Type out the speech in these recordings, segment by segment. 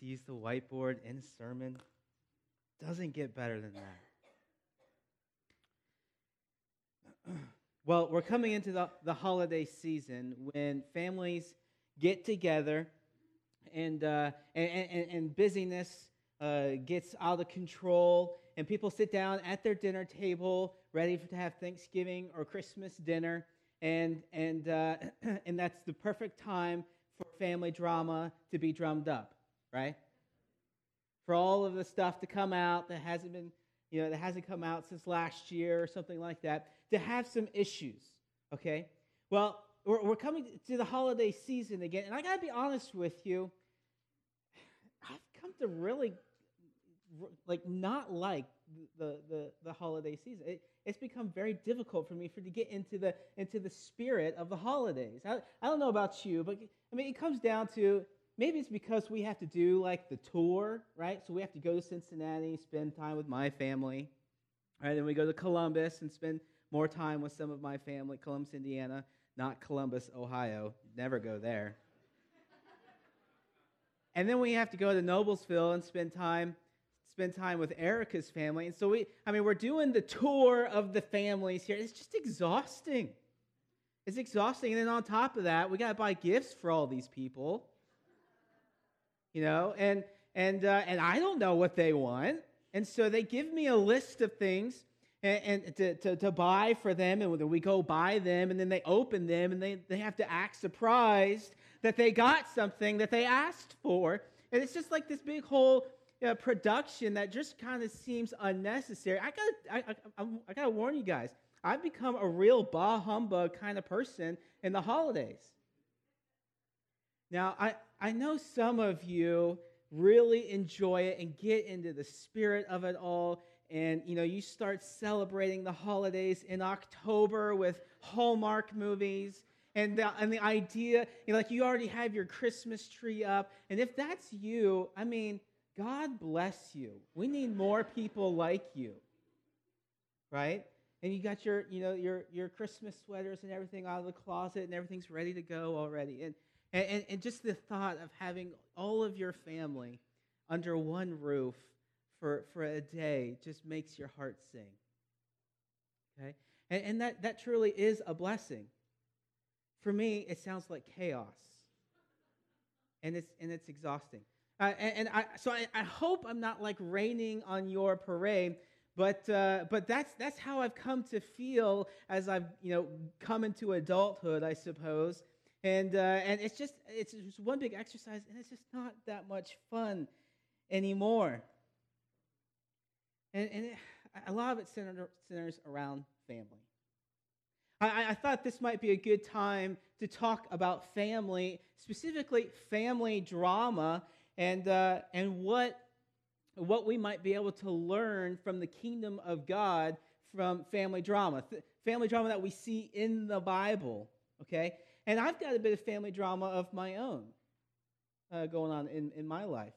to use the whiteboard in sermon. Doesn't get better than that. well, we're coming into the, the holiday season when families get together and, uh, and, and, and, busyness uh, gets out of control, and people sit down at their dinner table ready to have Thanksgiving or Christmas dinner, and, and, uh, and that's the perfect time for family drama to be drummed up, right? For all of the stuff to come out that hasn't been, you know, that hasn't come out since last year or something like that, to have some issues, okay? Well, we're, we're coming to the holiday season again, and I got to be honest with you. I've come to really like not like the the, the holiday season. It, it's become very difficult for me for to get into the into the spirit of the holidays. I, I don't know about you, but I mean it comes down to maybe it's because we have to do like the tour, right? So we have to go to Cincinnati, spend time with my family, right? Then we go to Columbus and spend more time with some of my family, Columbus, Indiana not Columbus, Ohio. Never go there. and then we have to go to Noblesville and spend time spend time with Erica's family. And so we I mean we're doing the tour of the families here. It's just exhausting. It's exhausting. And then on top of that, we got to buy gifts for all these people. You know, and and uh, and I don't know what they want. And so they give me a list of things and, and to, to, to, buy for them, and we go buy them, and then they open them, and they, they have to act surprised that they got something that they asked for. And it's just like this big whole you know, production that just kind of seems unnecessary. I got I, I, I got to warn you guys. I've become a real bah humbug kind of person in the holidays. Now, I, I know some of you really enjoy it and get into the spirit of it all. And you know you start celebrating the holidays in october with hallmark movies. And the, and the idea you know like you already have your christmas tree up. And if that's you i mean god bless you. We need more people like you. Right? And you got your you know your your christmas sweaters and everything out of the closet and everything's ready to go already. And and, and just the thought of having all of your family under one roof for, for a day just makes your heart sing. Okay? And, and that, that truly is a blessing. For me, it sounds like chaos. And it's, and it's exhausting. Uh, and, and I, so I, I hope I'm not like raining on your parade, but, uh, but that's, that's how I've come to feel as I've you know, come into adulthood, I suppose. And, uh, and it's, just, it's just one big exercise, and it's just not that much fun anymore. And, and it, a lot of it centers, centers around family. I, I thought this might be a good time to talk about family, specifically family drama, and, uh, and what, what we might be able to learn from the kingdom of God from family drama. Th- family drama that we see in the Bible, okay? And I've got a bit of family drama of my own uh, going on in, in my life.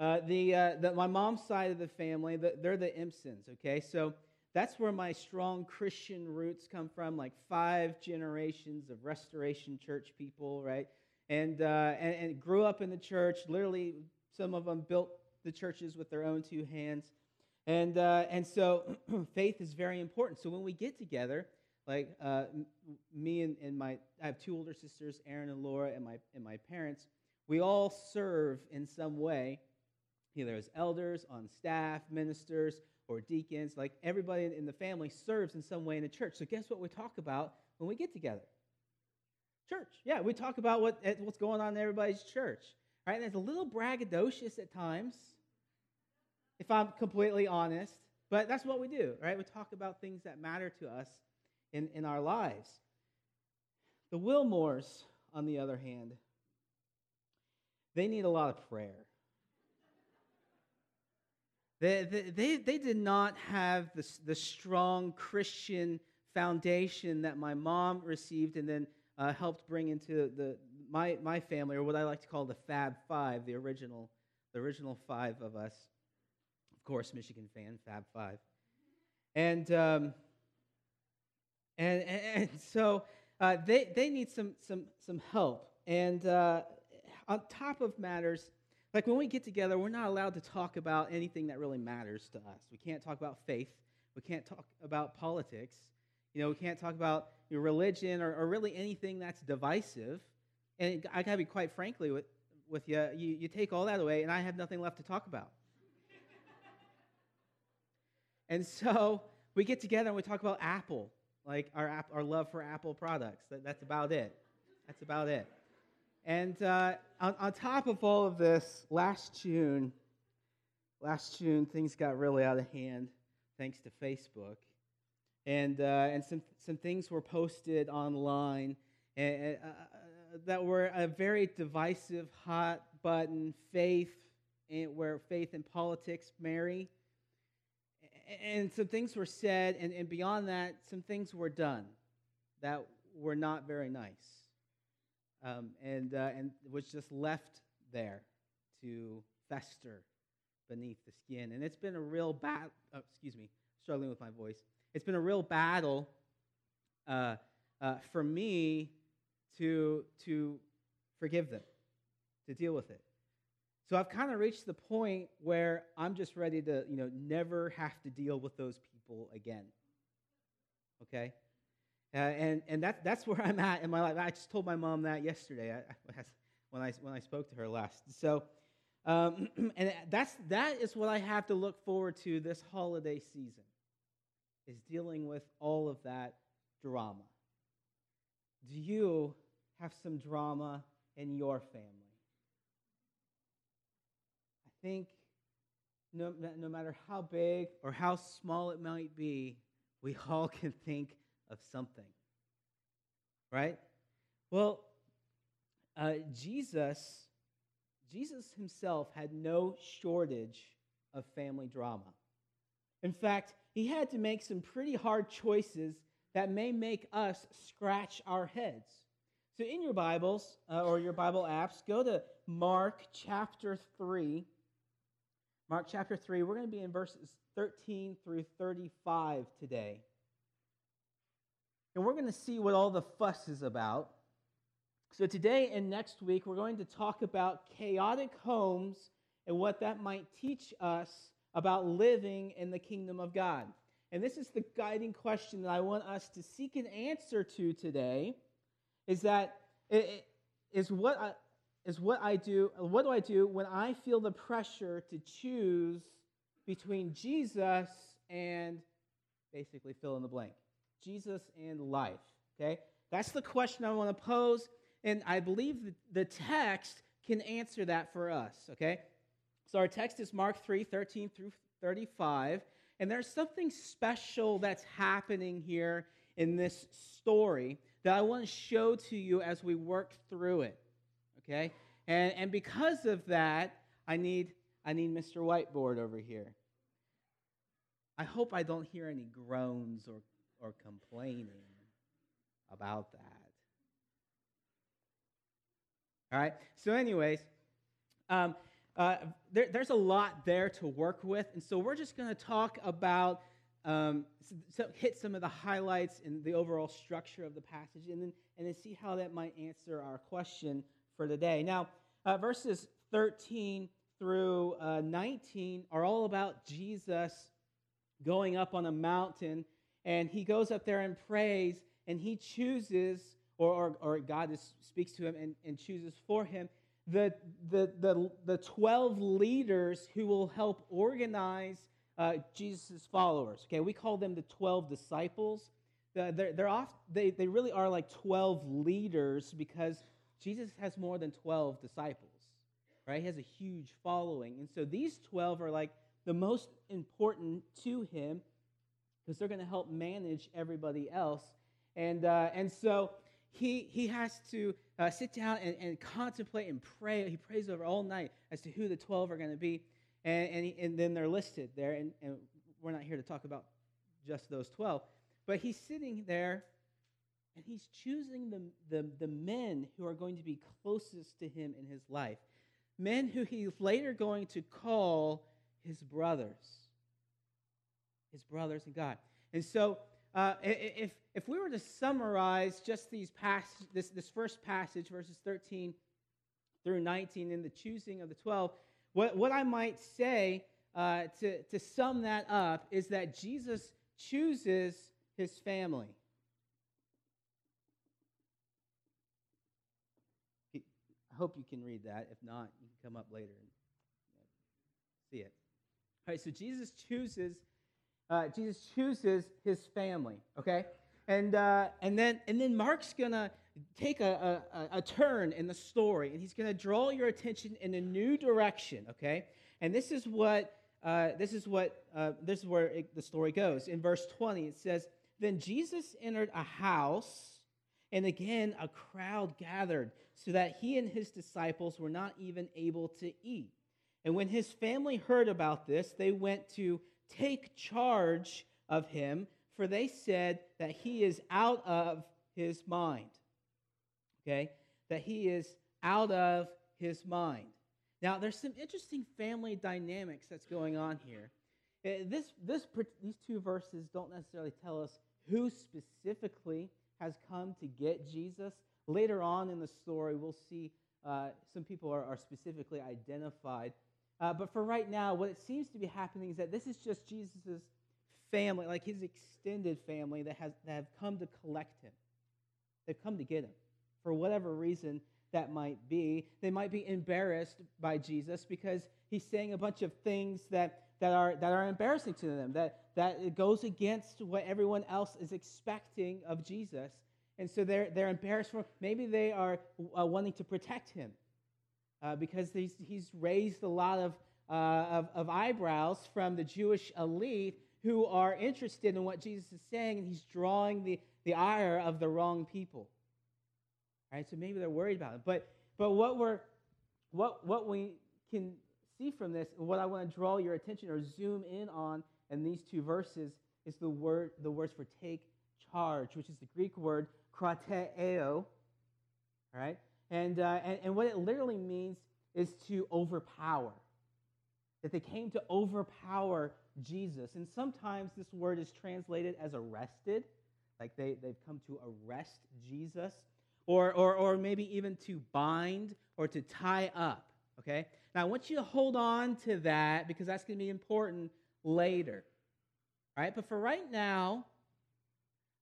Uh, the, uh, the, my mom's side of the family, the, they're the Impsons, okay? So that's where my strong Christian roots come from, like five generations of Restoration Church people, right? And, uh, and, and grew up in the church. Literally, some of them built the churches with their own two hands. And, uh, and so faith is very important. So when we get together, like uh, me and, and my, I have two older sisters, Erin and Laura, and my, and my parents, we all serve in some way either as elders, on staff, ministers, or deacons. Like everybody in the family serves in some way in the church. So, guess what we talk about when we get together? Church. Yeah, we talk about what, eh, what's going on in everybody's church. Right? And it's a little braggadocious at times, if I'm completely honest. But that's what we do, right? We talk about things that matter to us in, in our lives. The Wilmores, on the other hand, they need a lot of prayer. They, they, they did not have the, the strong Christian foundation that my mom received and then uh, helped bring into the, my, my family, or what I like to call the Fab Five, the original, the original five of us. Of course, Michigan fan, Fab Five. And, um, and, and, so uh, they, they need some, some, some help. And uh, on top of matters, Like when we get together, we're not allowed to talk about anything that really matters to us. We can't talk about faith. We can't talk about politics. You know, we can't talk about religion or, or really anything that's divisive. And I gotta be quite frankly with, with you, you, you take all that away, and I have nothing left to talk about. and so we get together and we talk about Apple, like our, our love for Apple products. That, that's about it. That's about it. And uh, on, on top of all of this, last June, last June, things got really out of hand thanks to Facebook. And, uh, and some, some things were posted online and, uh, uh, that were a very divisive, hot button faith, and where faith and politics marry. And some things were said, and, and beyond that, some things were done that were not very nice um, and, uh, and was just left there to fester beneath the skin. And it's been a real battle, oh, excuse me, struggling with my voice. It's been a real battle uh, uh, for me to, to forgive them, to deal with it. So I've kind of reached the point where I'm just ready to, you know, never have to deal with those people again. Okay? Uh, and and that, that's where I'm at in my life. I just told my mom that yesterday I, when, I, when I spoke to her last. So, um, and that's, that is what I have to look forward to this holiday season, is dealing with all of that drama. Do you have some drama in your family? Think no, no matter how big or how small it might be, we all can think of something. Right? Well, uh, Jesus, Jesus himself had no shortage of family drama. In fact, he had to make some pretty hard choices that may make us scratch our heads. So, in your Bibles uh, or your Bible apps, go to Mark chapter 3. Mark chapter 3, we're going to be in verses 13 through 35 today. And we're going to see what all the fuss is about. So, today and next week, we're going to talk about chaotic homes and what that might teach us about living in the kingdom of God. And this is the guiding question that I want us to seek an answer to today is that is what is what I do what do I do when I feel the pressure to choose between Jesus and basically fill in the blank. Jesus and life. Okay? That's the question I want to pose, and I believe the text can answer that for us. Okay? So our text is Mark 3 13 through 35, and there's something special that's happening here in this story that I want to show to you as we work through it. Okay? And, and because of that, I need, I need Mr. Whiteboard over here. I hope I don't hear any groans or or complaining about that. All right? So, anyways, um, uh, there, there's a lot there to work with. And so, we're just going to talk about, um, so hit some of the highlights in the overall structure of the passage, and then, and then see how that might answer our question for today. Now, uh, verses 13 through uh, 19 are all about Jesus going up on a mountain and he goes up there and prays, and he chooses, or, or, or God is, speaks to him and, and chooses for him, the, the, the, the 12 leaders who will help organize uh, Jesus' followers. Okay, we call them the 12 disciples. They're, they're off, they, they really are like 12 leaders because Jesus has more than 12 disciples, right? He has a huge following. And so these 12 are like the most important to him because they're going to help manage everybody else. And, uh, and so he, he has to uh, sit down and, and contemplate and pray. He prays over all night as to who the 12 are going to be. And, and, he, and, then they're listed there. And, and we're not here to talk about just those 12. But he's sitting there and he's choosing the, the, the men who are going to be closest to him in his life. Men who he's later going to call his brothers his brothers and God. And so, uh, if, if we were to summarize just these pass- this, this first passage, verses 13 through 19, in the choosing of the 12, what, what I might say uh, to, to sum that up is that Jesus chooses his family. I hope you can read that. If not, you can come up later and see it. All right, so Jesus chooses, uh, Jesus chooses his family. Okay, and uh, and then and then Mark's gonna take a, a, a turn in the story, and he's gonna draw your attention in a new direction. Okay, and this is what uh, this is what uh, this is where it, the story goes. In verse twenty, it says, "Then Jesus entered a house, and again a crowd gathered." so that he and his disciples were not even able to eat. And when his family heard about this, they went to take charge of him, for they said that he is out of his mind. Okay? That he is out of his mind. Now, there's some interesting family dynamics that's going on here. Uh, this, this, these two verses don't necessarily tell us who specifically has come to get Jesus, Later on in the story, we'll see uh, some people are, are specifically identified. Uh, but for right now, what it seems to be happening is that this is just Jesus' family, like his extended family, that, has, that have come to collect him. They've come to get him. For whatever reason that might be, they might be embarrassed by Jesus because he's saying a bunch of things that, that, are, that are embarrassing to them, that, that goes against what everyone else is expecting of Jesus. And so they're, they're embarrassed for Maybe they are uh, wanting to protect him uh, because he's, he's raised a lot of, uh, of, of eyebrows from the Jewish elite who are interested in what Jesus is saying, and he's drawing the, the ire of the wrong people. Right, so maybe they're worried about it. But, but what, we're, what, what we can see from this, what I want to draw your attention or zoom in on in these two verses, is the, word, the words for take charge, which is the Greek word krateo, all right? And, uh, and, and what it literally means is to overpower. That they came to overpower Jesus. And sometimes this word is translated as arrested, like they, they've come to arrest Jesus, or, or, or maybe even to bind or to tie up, okay? Now, I want you to hold on to that because that's going to be important later, all right? But for right now,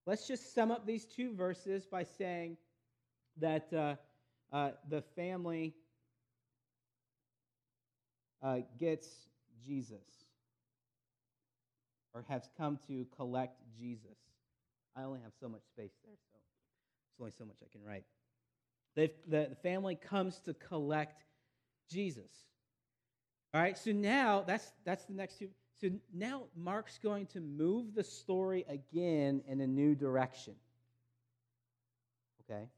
Let's just sum up these two verses by saying that uh, uh, the family uh, gets Jesus or has come to collect Jesus. I only have so much space there, so there's only so much I can write. The, the family comes to collect Jesus. All right, so now that's, that's the next two. So now Mark's going to move the story again in a new direction. Okay?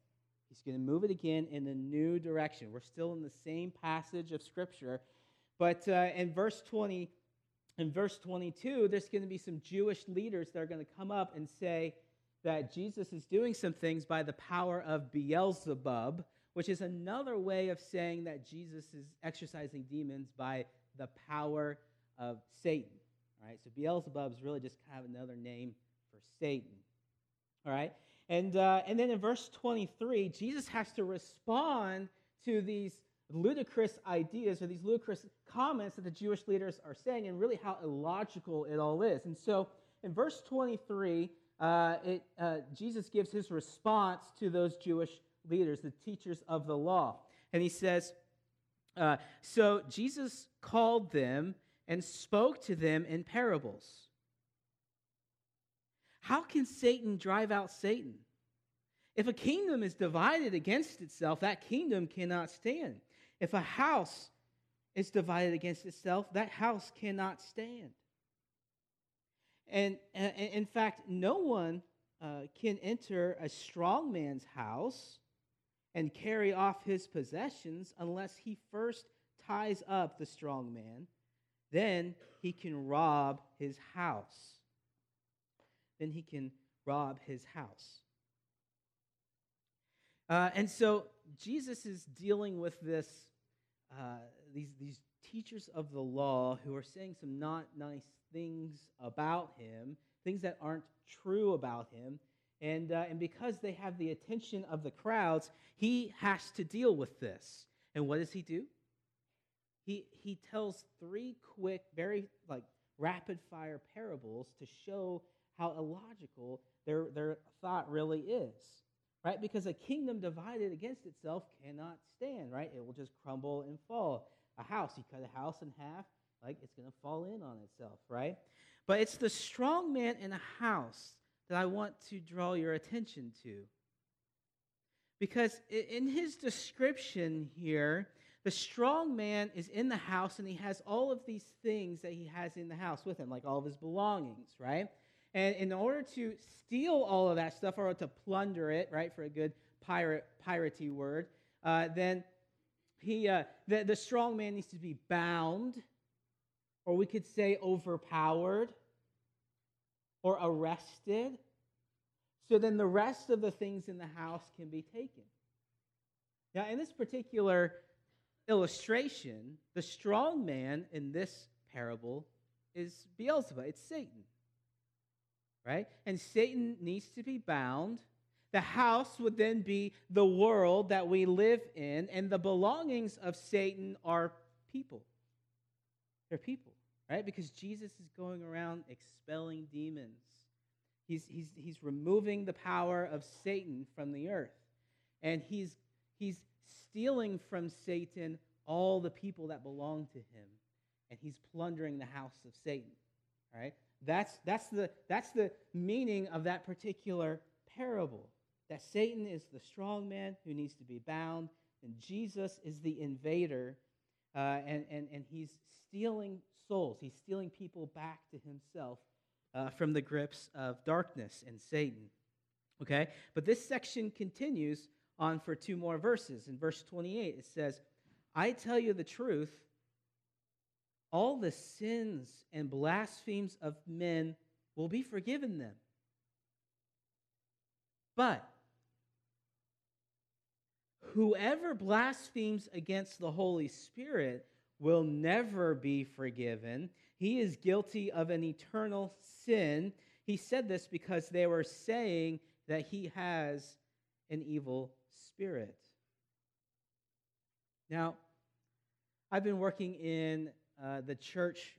He's going to move it again in a new direction. We're still in the same passage of Scripture, but uh, in verse 20, in verse 22, there's going to be some Jewish leaders that are going to come up and say that Jesus is doing some things by the power of Beelzebub, which is another way of saying that Jesus is exercising demons by the power of Satan. All right, so Beelzebub is really just kind of another name for Satan. All right, and uh, and then in verse 23, Jesus has to respond to these ludicrous ideas or these ludicrous comments that the Jewish leaders are saying, and really how illogical it all is. And so in verse 23, uh, it, uh, Jesus gives his response to those Jewish leaders, the teachers of the law. And he says, uh, So Jesus called them and spoke to them in parables. How can Satan drive out Satan? If a kingdom is divided against itself, that kingdom cannot stand. If a house is divided against itself, that house cannot stand. And, and in fact, no one uh, can enter a strong man's house and carry off his possessions unless he first ties up the strong man then he can rob his house. Then he can rob his house. Uh, and so Jesus is dealing with this, uh, these, these teachers of the law who are saying some not nice things about him, things that aren't true about him. And, uh, and because they have the attention of the crowds, he has to deal with this. And what does he do? He, he tells three quick, very like rapid fire parables to show how illogical their, their thought really is, right? Because a kingdom divided against itself cannot stand, right? It will just crumble and fall. A house, you cut a house in half, like it's going to fall in on itself, right? But it's the strong man in a house that I want to draw your attention to. Because in his description here, the strong man is in the house and he has all of these things that he has in the house with him, like all of his belongings, right? And in order to steal all of that stuff or to plunder it, right, for a good pirate piratey word, uh, then he uh, the, the strong man needs to be bound, or we could say overpowered, or arrested. So then the rest of the things in the house can be taken. Now, in this particular illustration, the strong man in this parable is Beelzebub, it's Satan right? And Satan needs to be bound. The house would then be the world that we live in, and the belongings of Satan are people. They're people, right? Because Jesus is going around expelling demons. He's, he's, he's removing the power of Satan from the earth. And he's, he's stealing from Satan all the people that belong to him. And he's plundering the house of Satan, right? That's, that's, the, that's the meaning of that particular parable. That Satan is the strong man who needs to be bound, and Jesus is the invader, uh, and, and, and he's stealing souls. He's stealing people back to himself uh, from the grips of darkness and Satan. Okay? But this section continues on for two more verses. In verse 28, it says, I tell you the truth all the sins and blasphemies of men will be forgiven them. But whoever blasphemes against the Holy Spirit will never be forgiven. He is guilty of an eternal sin. He said this because they were saying that he has an evil spirit. Now, I've been working in uh, the church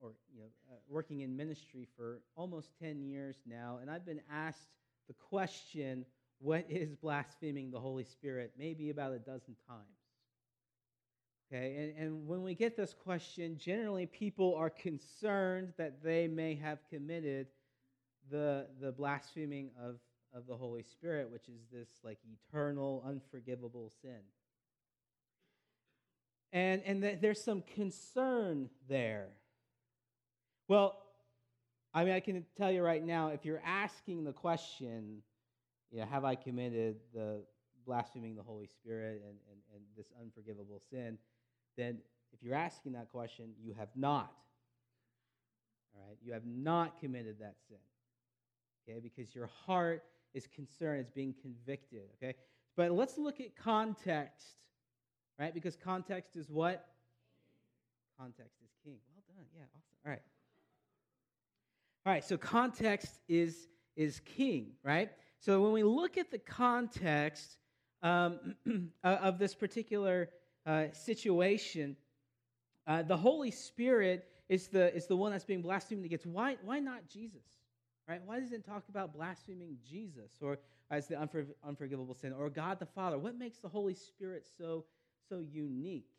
or you know, uh, working in ministry for almost 10 years now, and I've been asked the question, what is blaspheming the Holy Spirit? Maybe about a dozen times. Okay, and, and when we get this question, generally people are concerned that they may have committed the, the blaspheming of, of the Holy Spirit, which is this like eternal, unforgivable sin. And, and th- there's some concern there. Well, I mean, I can tell you right now, if you're asking the question, you know, have I committed the blaspheming the Holy Spirit and, and, and this unforgivable sin, then if you're asking that question, you have not. All right? You have not committed that sin. Okay? Because your heart is concerned, it's being convicted. Okay? But let's look at context right? Because context is what? Context is king. Well done. Yeah, awesome. All right. All right, so context is, is king, right? So when we look at the context um, of this particular uh, situation, uh, the Holy Spirit is the, is the one that's being blasphemed against. Why, why not Jesus? Right? Why does it talk about blaspheming Jesus or as the unfor- unforgivable sin or God the Father? What makes the Holy Spirit so so unique?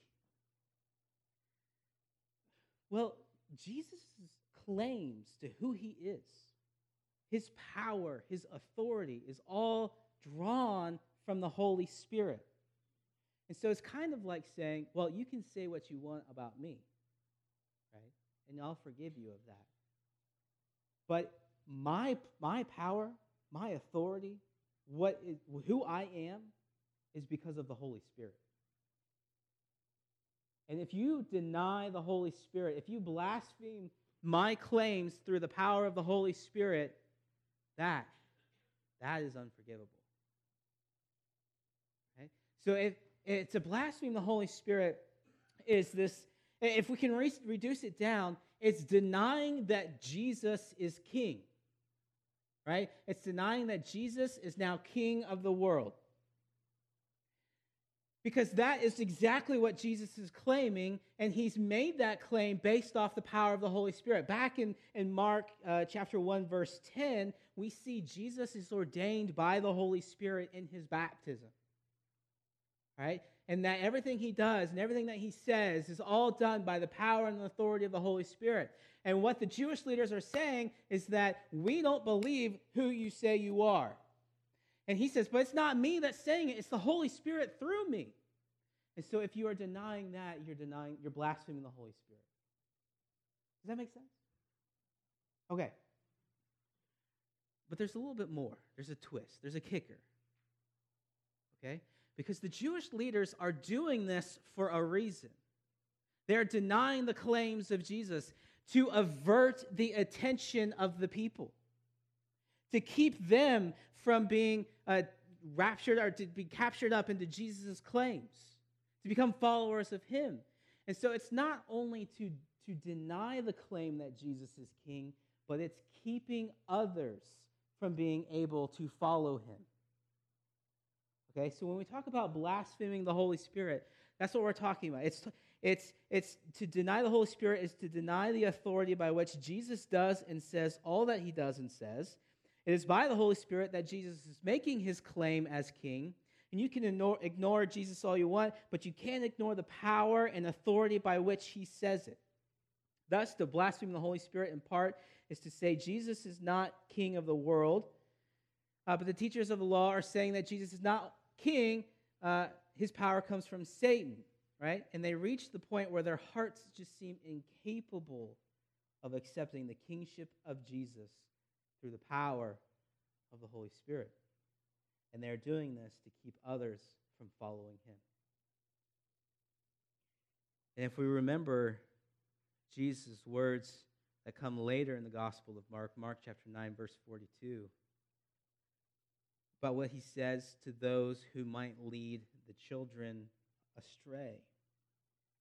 Well, Jesus' claims to who he is, his power, his authority is all drawn from the Holy Spirit. And so it's kind of like saying, well, you can say what you want about me, right? And I'll forgive you of that. But my, my power, my authority, what is, who I am, is because of the Holy Spirit. And if you deny the Holy Spirit, if you blaspheme my claims through the power of the Holy Spirit, that, that is unforgivable. Okay? So if, if to blaspheme the Holy Spirit is this, if we can re- reduce it down, it's denying that Jesus is king. Right? It's denying that Jesus is now king of the world. Because that is exactly what Jesus is claiming, and he's made that claim based off the power of the Holy Spirit. Back in, in Mark uh, chapter 1, verse 10, we see Jesus is ordained by the Holy Spirit in his baptism. Right? And that everything he does and everything that he says is all done by the power and authority of the Holy Spirit. And what the Jewish leaders are saying is that we don't believe who you say you are. And he says, But it's not me that's saying it, it's the Holy Spirit through me. And so if you are denying that, you're denying, you're blaspheming the Holy Spirit. Does that make sense? Okay. But there's a little bit more. There's a twist, there's a kicker. Okay? Because the Jewish leaders are doing this for a reason. They're denying the claims of Jesus to avert the attention of the people, to keep them from being uh, raptured or to be captured up into Jesus' claims, to become followers of him. And so it's not only to, to deny the claim that Jesus is king, but it's keeping others from being able to follow him. Okay, so when we talk about blaspheming the Holy Spirit, that's what we're talking about. It's, it's, it's to deny the Holy Spirit is to deny the authority by which Jesus does and says all that he does and says. It is by the Holy Spirit that Jesus is making his claim as king. And you can ignore, ignore Jesus all you want, but you can't ignore the power and authority by which he says it. Thus, to blaspheme the Holy Spirit in part is to say Jesus is not king of the world, uh, but the teachers of the law are saying that Jesus is not king, uh, his power comes from Satan, right? And they reach the point where their hearts just seem incapable of accepting the kingship of Jesus through the power of the Holy Spirit. And they're doing this to keep others from following him. And if we remember Jesus' words that come later in the Gospel of Mark, Mark chapter 9, verse 42, about what he says to those who might lead the children astray.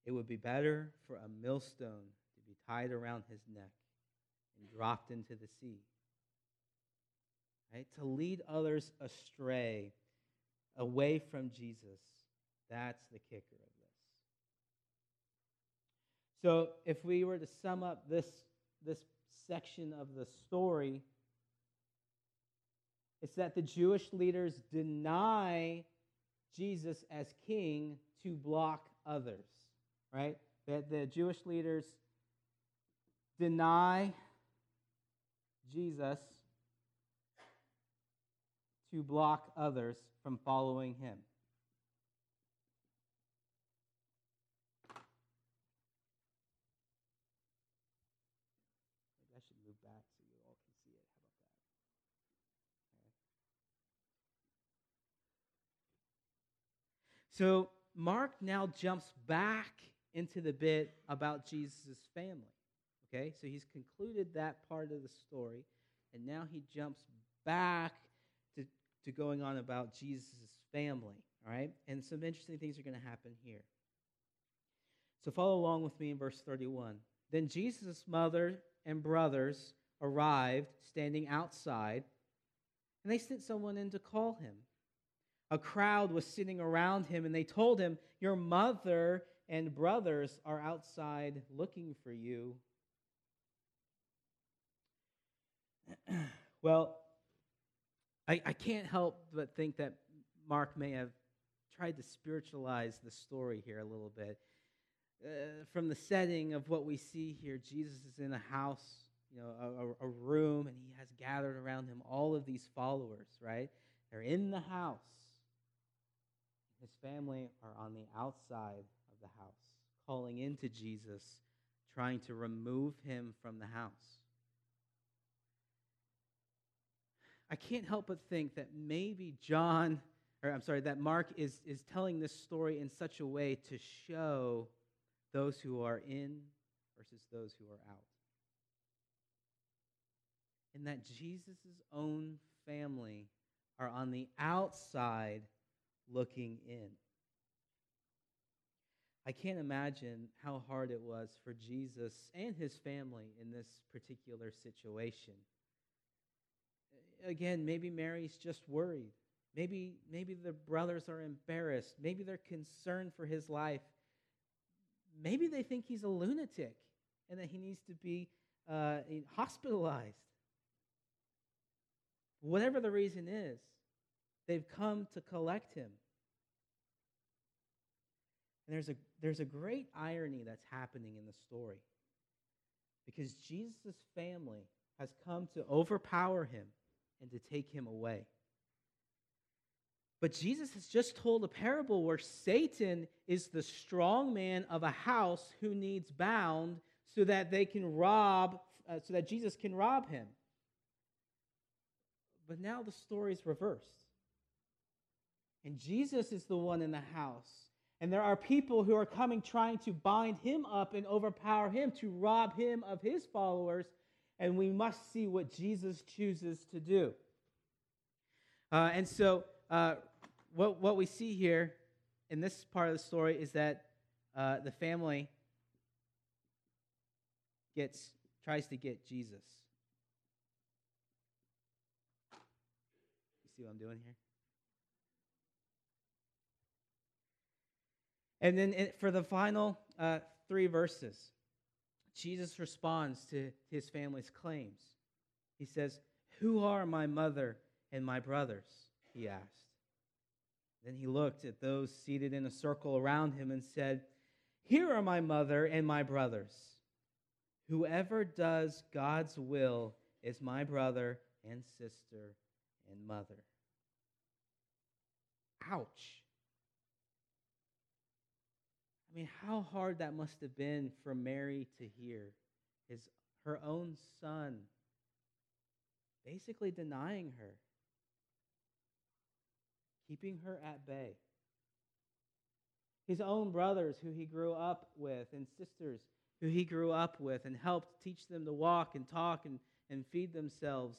It would be better for a millstone to be tied around his neck and dropped into the sea. Right? To lead others astray, away from Jesus, that's the kicker of this. So, if we were to sum up this, this section of the story, it's that the Jewish leaders deny Jesus as king to block others, right? That the Jewish leaders deny Jesus to block others from following him. I should move back so you all can see it. How about that? So Mark now jumps back into the bit about Jesus' family. Okay, so he's concluded that part of the story, and now he jumps back to, to going on about Jesus' family. All right, and some interesting things are going to happen here. So follow along with me in verse 31. Then Jesus' mother and brothers arrived, standing outside, and they sent someone in to call him a crowd was sitting around him, and they told him, Your mother and brothers are outside looking for you. well, I, I can't help but think that Mark may have tried to spiritualize the story here a little bit. Uh, from the setting of what we see here, Jesus is in a house, you know, a, a room, and he has gathered around him all of these followers, right? They're in the house his family are on the outside the house, calling into Jesus, trying to remove him from the house. I can't help but think that maybe John, or I'm sorry, that Mark is, is telling this story in such a way to show those who are in versus those who are out. And that Jesus' own family are on the outside looking in. I can't imagine how hard it was for Jesus and his family in this particular situation. Again, maybe Mary's just worried. Maybe, maybe the brothers are embarrassed. Maybe they're concerned for his life. Maybe they think he's a lunatic and that he needs to be uh, hospitalized. Whatever the reason is, they've come to collect him. And there's a, there's a great irony that's happening in the story because Jesus' family has come to overpower him and to take him away. But Jesus has just told a parable where Satan is the strong man of a house who needs bound so that they can rob, uh, so that Jesus can rob him. But now the story is reversed. And Jesus is the one in the house. And there are people who are coming trying to bind him up and overpower him, to rob him of his followers. And we must see what Jesus chooses to do. Uh, and so, uh, what, what we see here in this part of the story is that uh, the family gets tries to get Jesus. You see what I'm doing here? And then in, for the final uh, three verses, Jesus responds to his family's claims. He says, Who are my mother and my brothers? He asked. Then he looked at those seated in a circle around him and said, Here are my mother and my brothers. Whoever does God's will is my brother and sister and mother. Ouch. I mean, how hard that must have been for Mary to hear his her own son basically denying her keeping her at bay. His own brothers, who he grew up with, and sisters, who he grew up with, and helped teach them to walk and talk and, and feed themselves,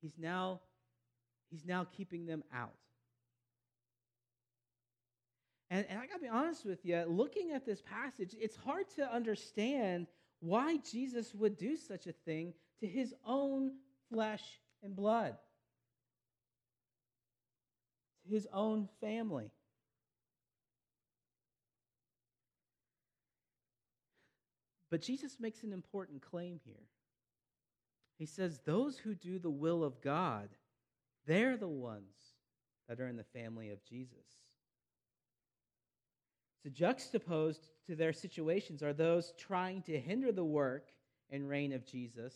he's now, he's now keeping them out. And, and I got to be honest with you, looking at this passage, it's hard to understand why Jesus would do such a thing to his own flesh and blood to his own family. But Jesus makes an important claim here. He says, Those who do the will of God, they're the ones that are in the family of Jesus. So, juxtaposed to their situations are those trying to hinder the work and reign of Jesus,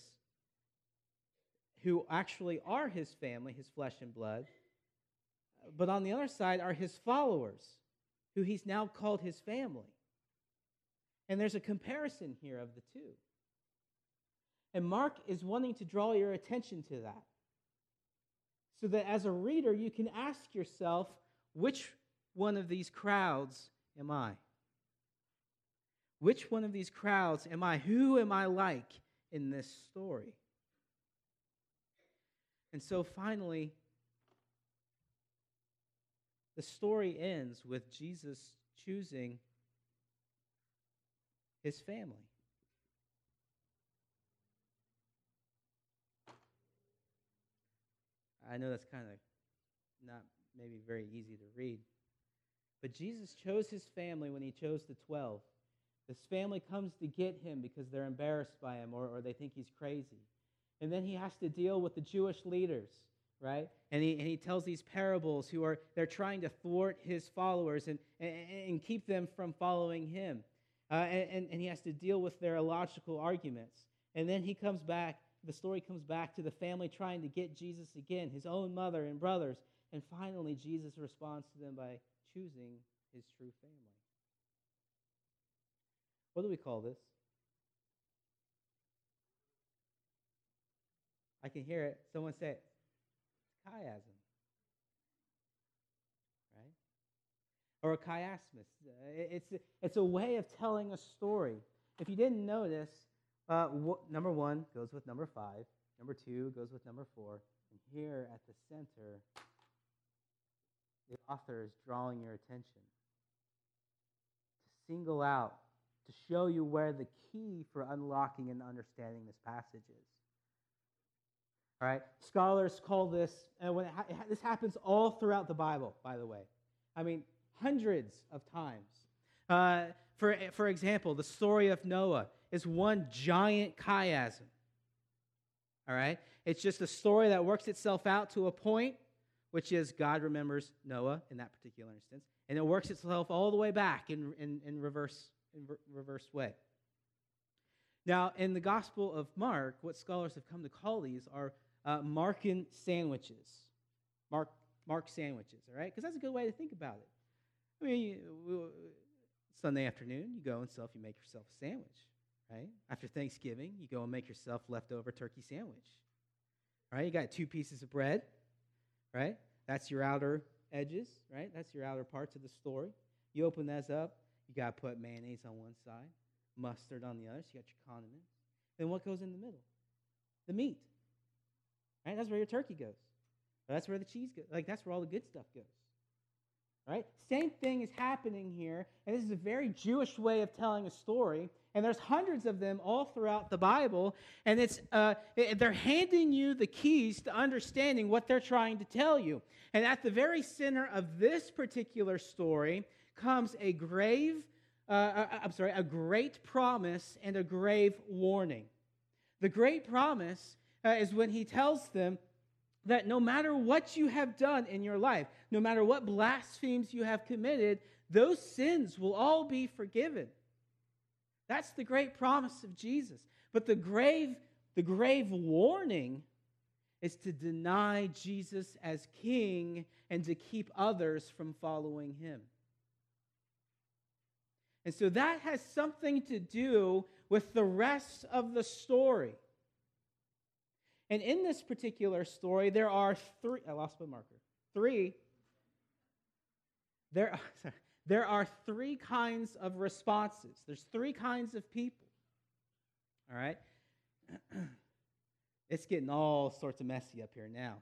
who actually are his family, his flesh and blood, but on the other side are his followers, who he's now called his family. And there's a comparison here of the two. And Mark is wanting to draw your attention to that. So that as a reader, you can ask yourself, which one of these crowds am I? Which one of these crowds am I? Who am I like in this story? And so finally, the story ends with Jesus choosing his family. I know that's kind of not maybe very easy to read. But Jesus chose his family when he chose the 12. This family comes to get him because they're embarrassed by him or, or they think he's crazy. And then he has to deal with the Jewish leaders right? And he, and he tells these parables who are, they're trying to thwart his followers and, and, and keep them from following him. Uh, and, and he has to deal with their illogical arguments. And then he comes back, the story comes back to the family trying to get Jesus again, his own mother and brothers. And finally, Jesus responds to them by choosing his true family. What do we call this? I can hear it. Someone say chiasm. Right? Or a chiasmus. It's, it's a way of telling a story. If you didn't notice, uh, number one goes with number five, number two goes with number four, and here at the center, the author is drawing your attention to single out, to show you where the key for unlocking and understanding this passage is. All right? Scholars call this, and when ha- this happens all throughout the Bible, by the way. I mean, hundreds of times. Uh, for, for example, the story of Noah is one giant chiasm. All right? It's just a story that works itself out to a point, which is God remembers Noah in that particular instance, and it works itself all the way back in, in, in reverse, in re- reverse way. Now, in the Gospel of Mark, what scholars have come to call these are uh, sandwiches. Mark, Mark sandwiches, all right? Because that's a good way to think about it. I mean, Sunday afternoon, you go and self, you make yourself a sandwich, right? After Thanksgiving, you go and make yourself leftover turkey sandwich, right? You got two pieces of bread, right? That's your outer edges, right? That's your outer parts of the story. You open those up, you got to put mayonnaise on one side, mustard on the other, so you got your condiments. Then what goes in the middle? The meat. Right? That's where your turkey goes. That's where the cheese goes. Like that's where all the good stuff goes. Right? Same thing is happening here, and this is a very Jewish way of telling a story. And there's hundreds of them all throughout the Bible, and it's uh, they're handing you the keys to understanding what they're trying to tell you. And at the very center of this particular story comes a grave, uh, uh I'm sorry, a great promise and a grave warning. The great promise uh, is when he tells them that no matter what you have done in your life, no matter what blasphemies you have committed, those sins will all be forgiven. That's the great promise of Jesus. But the grave, the grave warning is to deny Jesus as king and to keep others from following him. And so that has something to do with the rest of the story. And in this particular story, there are three. I lost my marker. Three. There, sorry, there are three kinds of responses. There's three kinds of people. All right? it's getting all sorts of messy up here now.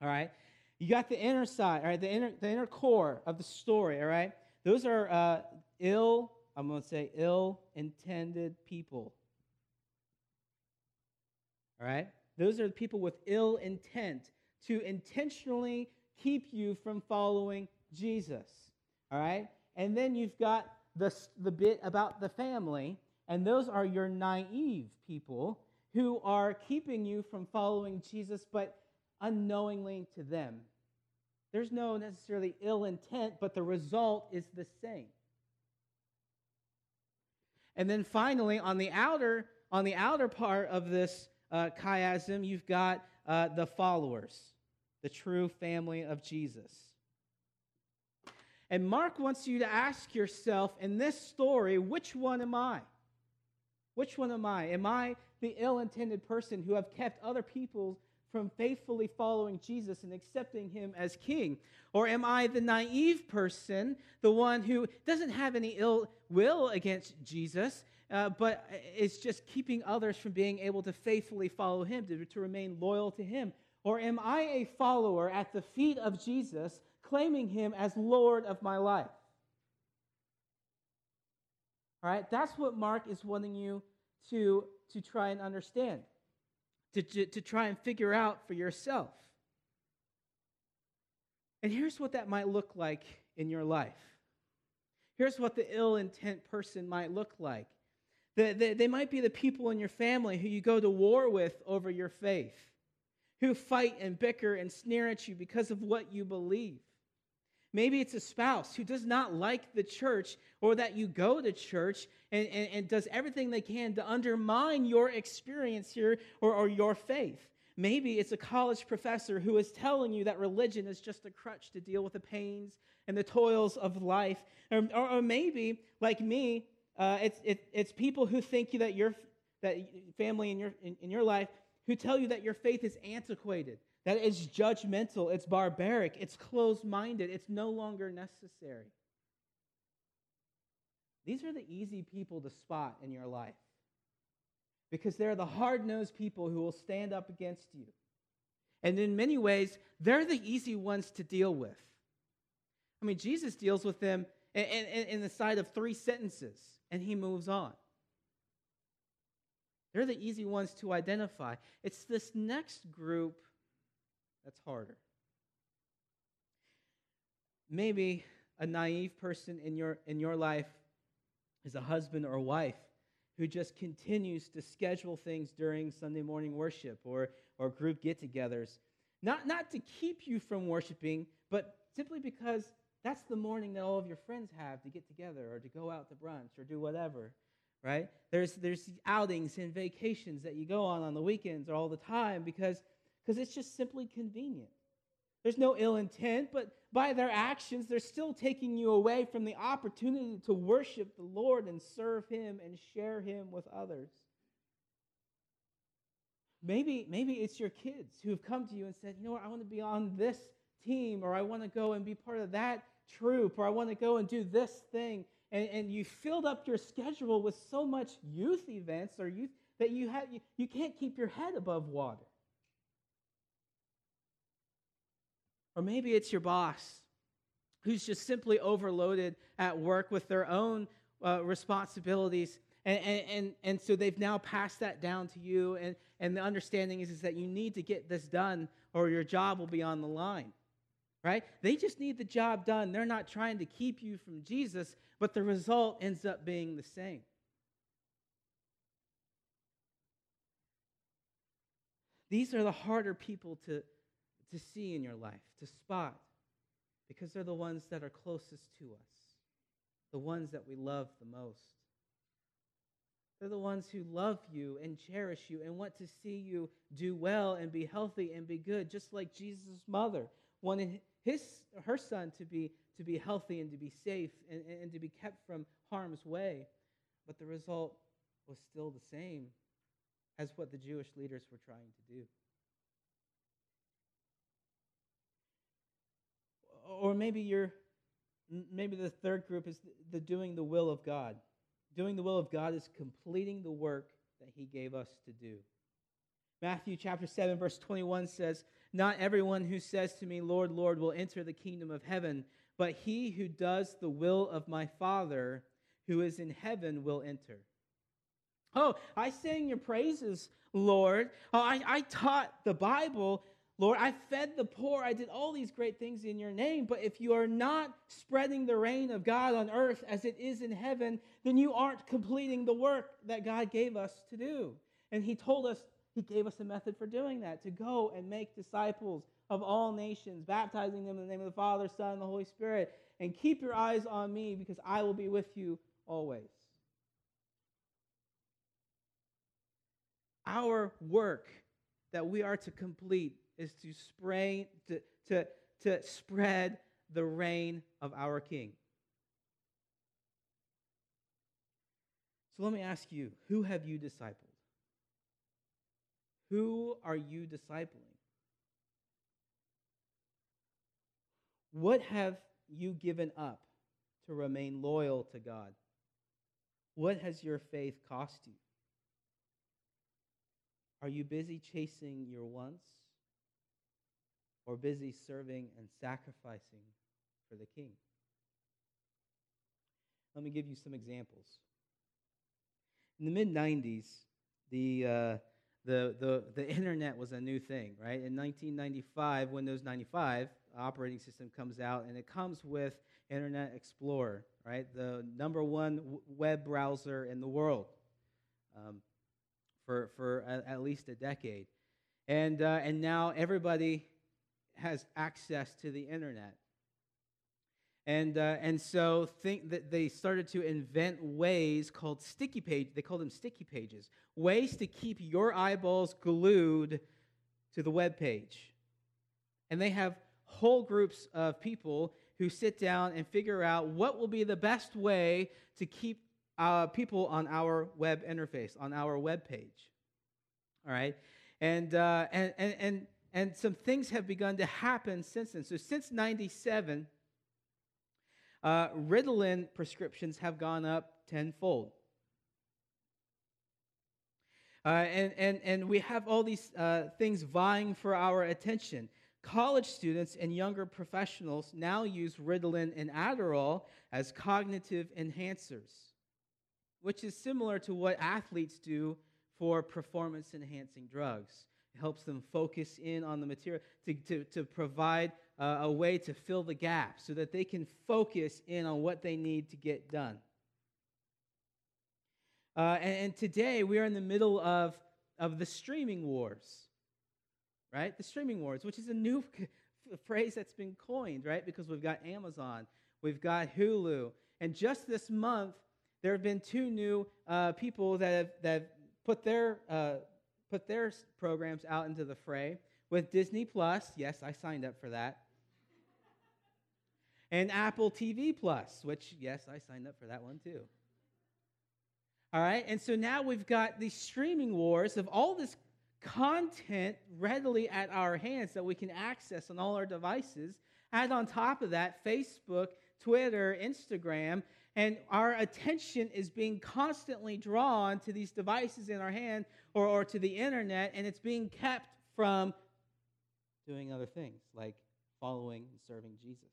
All right? You got the inner side, all right, the inner, the inner core of the story, all right? Those are uh, ill, I'm going to say ill intended people. All right? Those are the people with ill intent to intentionally keep you from following Jesus. All right? And then you've got the, the bit about the family, and those are your naive people who are keeping you from following Jesus, but unknowingly to them. There's no necessarily ill intent, but the result is the same. And then finally, on the outer, on the outer part of this uh, chiasm, you've got uh, the followers, the true family of Jesus. And Mark wants you to ask yourself in this story, which one am I? Which one am I? Am I the ill intended person who have kept other people from faithfully following Jesus and accepting him as king? Or am I the naive person, the one who doesn't have any ill will against Jesus, uh, but is just keeping others from being able to faithfully follow him, to, to remain loyal to him? Or am I a follower at the feet of Jesus, claiming him as Lord of my life? All right, that's what Mark is wanting you to, to try and understand, to, to, to try and figure out for yourself. And here's what that might look like in your life. Here's what the ill intent person might look like they, they, they might be the people in your family who you go to war with over your faith, who fight and bicker and sneer at you because of what you believe. Maybe it's a spouse who does not like the church or that you go to church and, and, and does everything they can to undermine your experience here or, or your faith. Maybe it's a college professor who is telling you that religion is just a crutch to deal with the pains and the toils of life. Or, or, or maybe, like me, uh, it's, it, it's people who think that your that family in your, in, in your life who tell you that your faith is antiquated, that it's judgmental, it's barbaric, it's closed minded, it's no longer necessary. These are the easy people to spot in your life because they're the hard nosed people who will stand up against you. And in many ways, they're the easy ones to deal with. I mean, Jesus deals with them in, in, in the side of three sentences and he moves on. They're the easy ones to identify. It's this next group that's harder. Maybe a naive person in your, in your life is a husband or wife who just continues to schedule things during Sunday morning worship or, or group get togethers. Not, not to keep you from worshiping, but simply because that's the morning that all of your friends have to get together or to go out to brunch or do whatever, right? There's, there's outings and vacations that you go on on the weekends or all the time because, because it's just simply convenient. There's no ill intent, but by their actions, they're still taking you away from the opportunity to worship the Lord and serve Him and share Him with others. Maybe, maybe it's your kids who have come to you and said, you know what, I want to be on this team, or I want to go and be part of that troop, or I want to go and do this thing. And, and you filled up your schedule with so much youth events or youth that you, have, you, you can't keep your head above water. Or maybe it's your boss who's just simply overloaded at work with their own uh, responsibilities. And, and, and, and so they've now passed that down to you. And, and the understanding is, is that you need to get this done or your job will be on the line. Right? They just need the job done. They're not trying to keep you from Jesus, but the result ends up being the same. These are the harder people to, to see in your life, to spot, because they're the ones that are closest to us, the ones that we love the most. They're the ones who love you and cherish you and want to see you do well and be healthy and be good, just like Jesus' mother wanted his, her son to be, to be healthy and to be safe and, and to be kept from harm's way. But the result was still the same as what the Jewish leaders were trying to do. Or maybe you're maybe the third group is the doing the will of God. Doing the will of God is completing the work that he gave us to do. Matthew chapter 7 verse 21 says, "Not everyone who says to me, Lord, Lord, will enter the kingdom of heaven, but he who does the will of my Father who is in heaven will enter." Oh, I sang your praises, Lord. Oh, I, I taught the Bible, Lord, I fed the poor. I did all these great things in your name. But if you are not spreading the reign of God on earth as it is in heaven, then you aren't completing the work that God gave us to do. And He told us, He gave us a method for doing that to go and make disciples of all nations, baptizing them in the name of the Father, Son, and the Holy Spirit. And keep your eyes on me because I will be with you always. Our work that we are to complete is to, spray, to, to, to spread the reign of our King. So let me ask you who have you discipled? Who are you discipling? What have you given up to remain loyal to God? What has your faith cost you? Are you busy chasing your wants or busy serving and sacrificing for the king. Let me give you some examples. In the mid 90s, the, uh, the, the, the internet was a new thing, right? In 1995, Windows 95 operating system comes out, and it comes with Internet Explorer, right? The number one web browser in the world um, for, for a, at least a decade. And, uh, and now everybody has access to the internet. And, uh, and so think that they started to invent ways called sticky page. They call them sticky pages, ways to keep your eyeballs glued to the web page. And they have whole groups of people who sit down and figure out what will be the best way to keep uh, people on our web interface, on our web page. All right, and uh, and and and and some things have begun to happen since then. So, since 97, uh, Ritalin prescriptions have gone up tenfold. Uh, and, and, and we have all these uh, things vying for our attention. College students and younger professionals now use Ritalin and Adderall as cognitive enhancers, which is similar to what athletes do for performance enhancing drugs. Helps them focus in on the material to, to, to provide uh, a way to fill the gap so that they can focus in on what they need to get done. Uh, and, and today we are in the middle of, of the streaming wars, right? The streaming wars, which is a new phrase that's been coined, right? Because we've got Amazon, we've got Hulu, and just this month, there have been two new uh, people that have, that have put their uh, put their programs out into the fray with Disney Plus. Yes, I signed up for that. and Apple TV Plus, which yes, I signed up for that one too. All right, and so now we've got these streaming wars of all this content readily at our hands that we can access on all our devices. Add on top of that, Facebook, Twitter, Instagram, and our attention is being constantly drawn to these devices in our hand or, or to the internet, and it's being kept from doing other things like following and serving Jesus.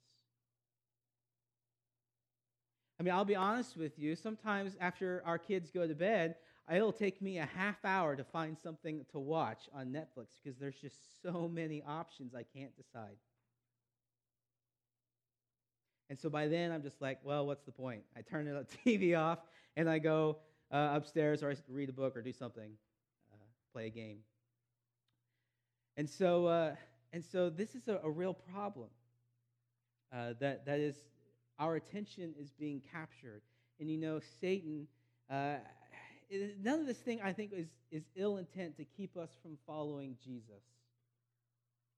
I mean, I'll be honest with you. Sometimes after our kids go to bed, it'll take me a half hour to find something to watch on Netflix because there's just so many options I can't decide. And so by then, I'm just like, well, what's the point? I turn the TV off and I go uh, upstairs or I read a book or do something, uh, play a game. And so, uh, and so this is a, a real problem. Uh, that, that is, our attention is being captured. And you know, Satan, uh, none of this thing I think is, is ill intent to keep us from following Jesus.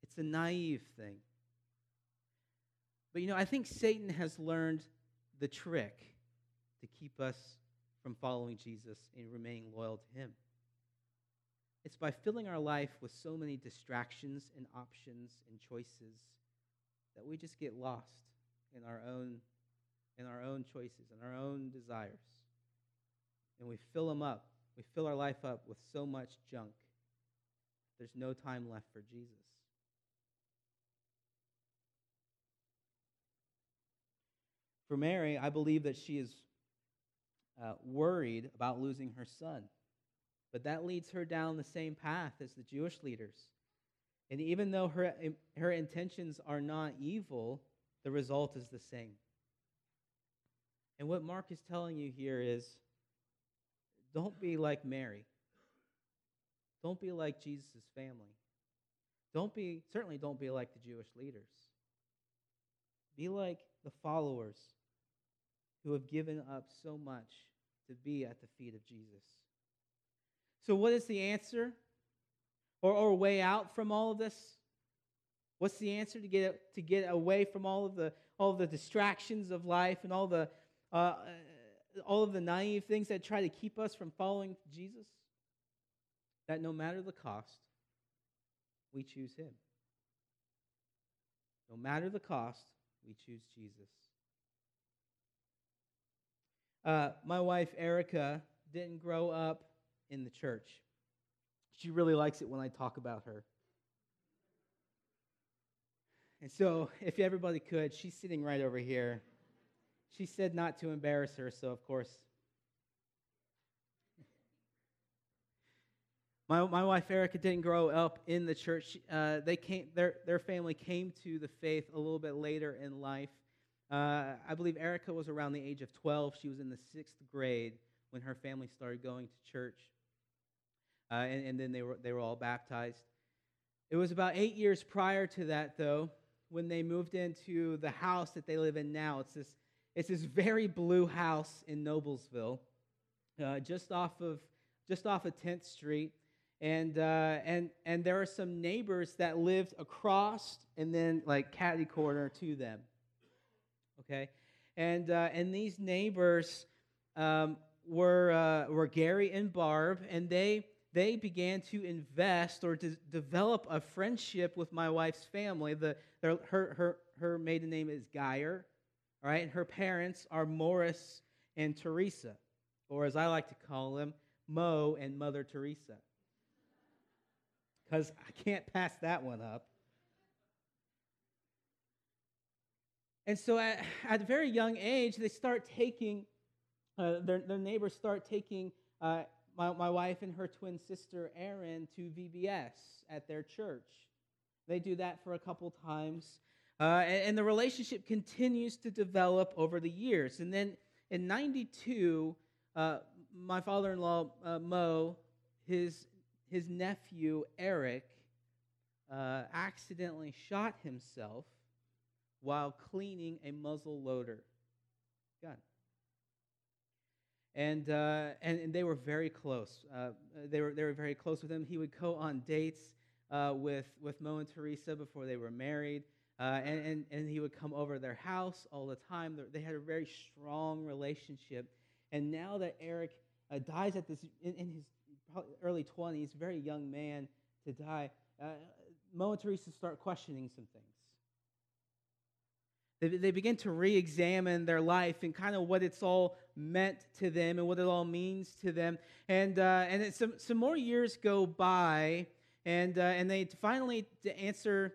It's a naive thing. But you know, I think Satan has learned the trick to keep us from following Jesus and remaining loyal to him. It's by filling our life with so many distractions and options and choices that we just get lost in our own in our own choices and our own desires. And we fill them up. We fill our life up with so much junk. There's no time left for Jesus. For Mary, I believe that she is uh, worried about losing her son. But that leads her down the same path as the Jewish leaders. And even though her, her intentions are not evil, the result is the same. And what Mark is telling you here is don't be like Mary. Don't be like Jesus' family. Don't be, certainly don't be like the Jewish leaders. Be like the followers who have given up so much to be at the feet of Jesus. So, what is the answer or, or way out from all of this? What's the answer to get, to get away from all of, the, all of the distractions of life and all, the, uh, all of the naive things that try to keep us from following Jesus? That no matter the cost, we choose Him. No matter the cost, we choose Jesus. Uh, my wife, Erica, didn't grow up in the church. She really likes it when I talk about her. And so, if everybody could, she's sitting right over here. She said not to embarrass her, so of course. My, my wife Erica didn't grow up in the church. Uh, they came, their, their family came to the faith a little bit later in life. Uh, I believe Erica was around the age of 12. She was in the sixth grade when her family started going to church. Uh, and, and then they were, they were all baptized. It was about eight years prior to that, though, when they moved into the house that they live in now. It's this, it's this very blue house in Noblesville, uh, just off of just off of 10th Street. And, uh, and, and there are some neighbors that lived across and then like catty corner to them okay? And, uh, and these neighbors um, were, uh, were Gary and Barb, and they, they began to invest or to develop a friendship with my wife's family. The, her, her, her maiden name is Geyer, all right? And her parents are Morris and Teresa, or as I like to call them, Mo and Mother Teresa. Because I can't pass that one up. And so at, at a very young age, they start taking, uh, their, their neighbors start taking uh, my, my wife and her twin sister, Erin, to VBS at their church. They do that for a couple times. Uh, and, and, the relationship continues to develop over the years. And then in 92, uh, my father in law, uh, Mo, his, his nephew, Eric, uh, accidentally shot himself while cleaning a muzzle loader gun. And, uh, and, and, they were very close. Uh, they, were, they were very close with him. He would go on dates uh, with, with Mo and Teresa before they were married. Uh, and, and, and he would come over their house all the time. They had a very strong relationship. And now that Eric uh, dies at this, in, in his early 20s, very young man to die, uh, Mo and Teresa start questioning some things. They, they begin to re examine their life and kind of what it's all meant to them and what it all means to them. And, uh, and some, some more years go by, and, uh, and they finally to answer,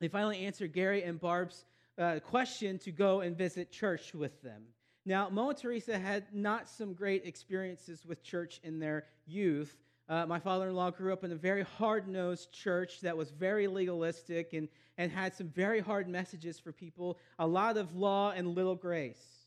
they finally answer Gary and Barb's uh, question to go and visit church with them. Now, Mo and Teresa had not some great experiences with church in their youth. Uh, my father in law grew up in a very hard nosed church that was very legalistic and, and had some very hard messages for people, a lot of law and little grace.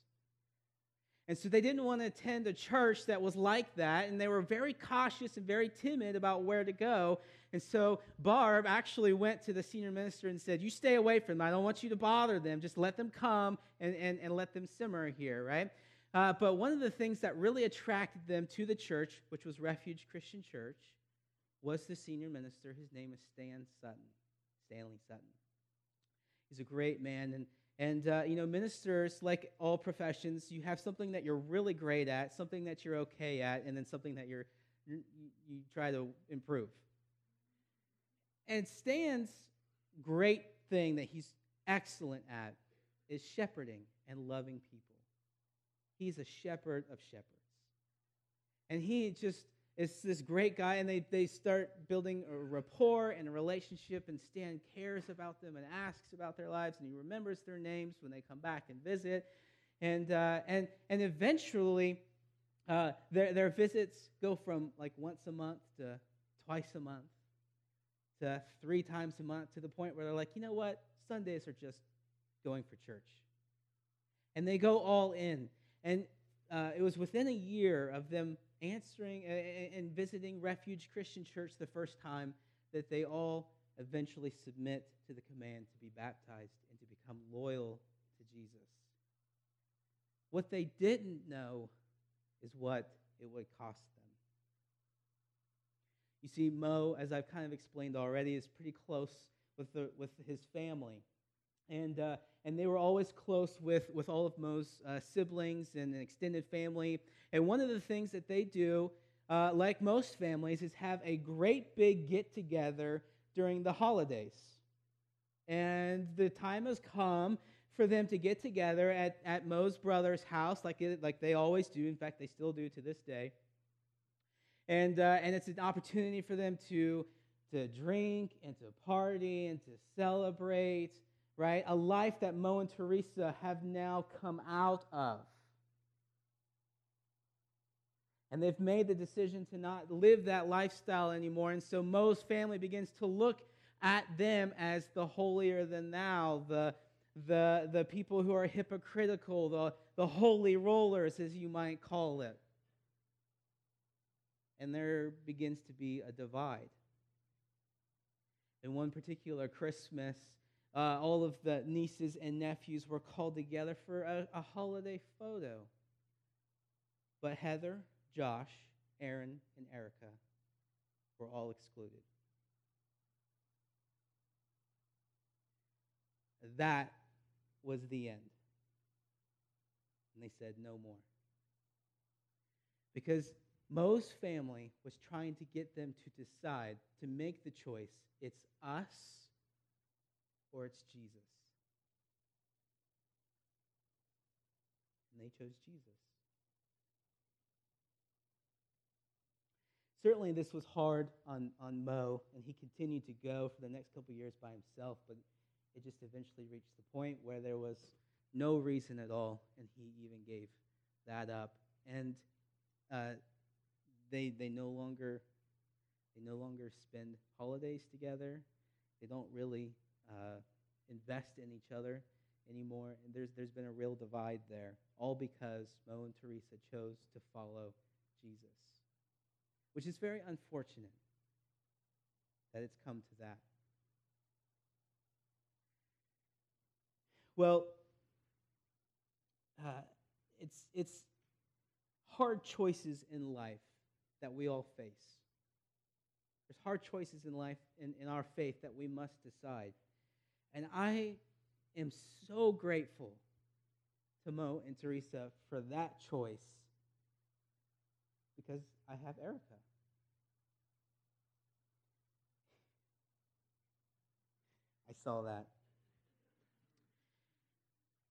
And so they didn't want to attend a church that was like that, and they were very cautious and very timid about where to go. And so Barb actually went to the senior minister and said, You stay away from them. I don't want you to bother them. Just let them come and, and, and let them simmer here, right? Uh, but one of the things that really attracted them to the church, which was Refuge Christian Church, was the senior minister. His name is Stan Sutton, Stanley Sutton. He's a great man, and and, uh, you know, ministers, like all professions, you have something that you're really great at, something that you're okay at, and then something that you're, you, you try to improve. And Stan's great thing that he's excellent at is shepherding and loving people. He's a shepherd of shepherds. And he just is this great guy, and they, they start building a rapport and a relationship, and Stan cares about them and asks about their lives, and he remembers their names when they come back and visit. And, uh, and, and eventually, uh, their, their visits go from like once a month to twice a month to three times a month to the point where they're like, you know what? Sundays are just going for church. And they go all in. And uh, it was within a year of them answering and visiting Refuge Christian Church the first time that they all eventually submit to the command to be baptized and to become loyal to Jesus. What they didn't know is what it would cost them. You see, Mo, as I've kind of explained already, is pretty close with, the, with his family. And, uh, and they were always close with, with all of Mo's uh, siblings and an extended family. And one of the things that they do, uh, like most families, is have a great big get together during the holidays. And the time has come for them to get together at, at Mo's brother's house, like, it, like they always do. In fact, they still do to this day. And, uh, and it's an opportunity for them to, to drink and to party and to celebrate right? A life that Mo and Teresa have now come out of. And they've made the decision to not live that lifestyle anymore. And so Mo's family begins to look at them as the holier than thou, the, the, the people who are hypocritical, the, the holy rollers, as you might call it. And there begins to be a divide. In one particular Christmas, uh, all of the nieces and nephews were called together for a, a holiday photo. But Heather, Josh, Erin, and Erica were all excluded. That was the end. And they said, no more. Because Mo's family was trying to get them to decide, to make the choice it's us or it's Jesus. And they chose Jesus. Certainly, this was hard on, on Mo, and he continued to go for the next couple years by himself, but it just eventually reached the point where there was no reason at all, and he even gave that up. And uh, they, they no longer they no longer spend holidays together. They don't really uh, invest in each other anymore. And there's, there's been a real divide there, all because Mo and Teresa chose to follow Jesus, which is very unfortunate that it's come to that. Well, uh, it's, it's hard choices in life that we all face. There's hard choices in life, in, in our faith, that we must decide. And I am so grateful to Mo and Teresa for that choice because I have Erica. I saw that.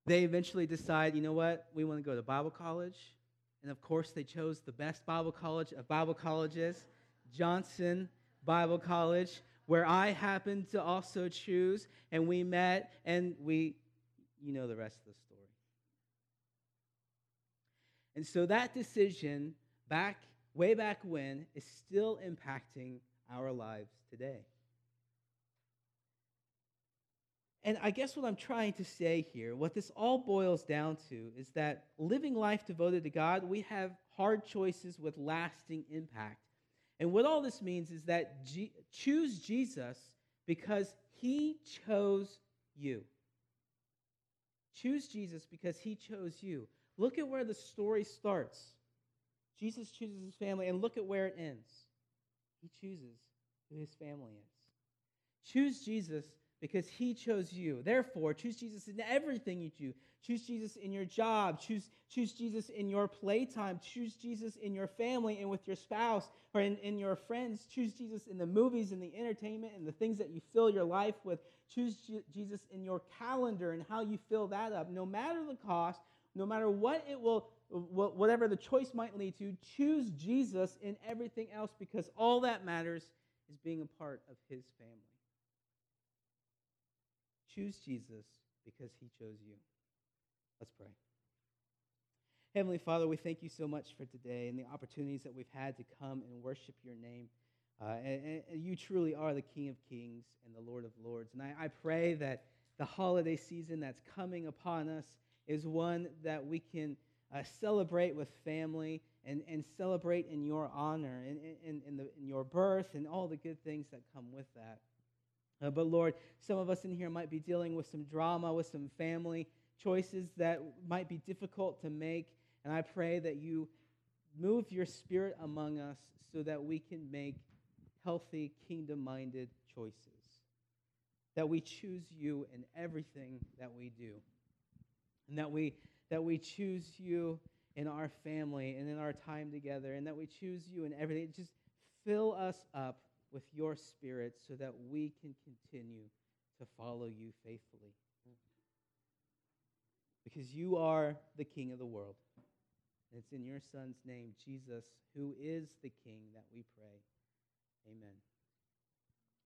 They eventually decide, you know what, we want to go to Bible college. And of course, they chose the best Bible college of Bible colleges, Johnson Bible College, where I happened to also choose. And we met, and we, you know the rest of the story. And so that decision, back way back when, is still impacting our lives today. And I guess what I'm trying to say here, what this all boils down to, is that living life devoted to God, we have hard choices with lasting impact. And what all this means is that G- choose Jesus because he chose you. Choose Jesus because he chose you. Look at where the story starts. Jesus chooses his family, and look at where it ends. He chooses who his family is. Choose Jesus because he chose you. Therefore, choose Jesus in everything you do. Choose Jesus in your job. Choose, choose Jesus in your playtime. Choose Jesus in your family and with your spouse or in, in your friends. Choose Jesus in the movies and the entertainment and the things that you fill your life with. Choose Jesus in your calendar and how you fill that up. No matter the cost, no matter what it will, whatever the choice might lead to, choose Jesus in everything else because all that matters is being a part of his family. Choose Jesus because he chose you. Let's pray. Heavenly Father, we thank you so much for today and the opportunities that we've had to come and worship your name. Uh, and, and, you truly are the King of Kings and the Lord of Lords. And I, I pray that the holiday season that's coming upon us is one that we can uh, celebrate with family and, and celebrate in your honor and in, in, in your birth and all the good things that come with that. Uh, but Lord, some of us in here might be dealing with some drama, with some family choices that might be difficult to make. And I pray that you move your spirit among us so that we can make healthy, kingdom minded choices. That we choose you in everything that we do. And that we, that we choose you in our family and in our time together. And that we choose you in everything. Just fill us up with your spirit so that we can continue to follow you faithfully. Because you are the King of the world. And it's in your Son's name, Jesus, who is the King, that we pray. Amen.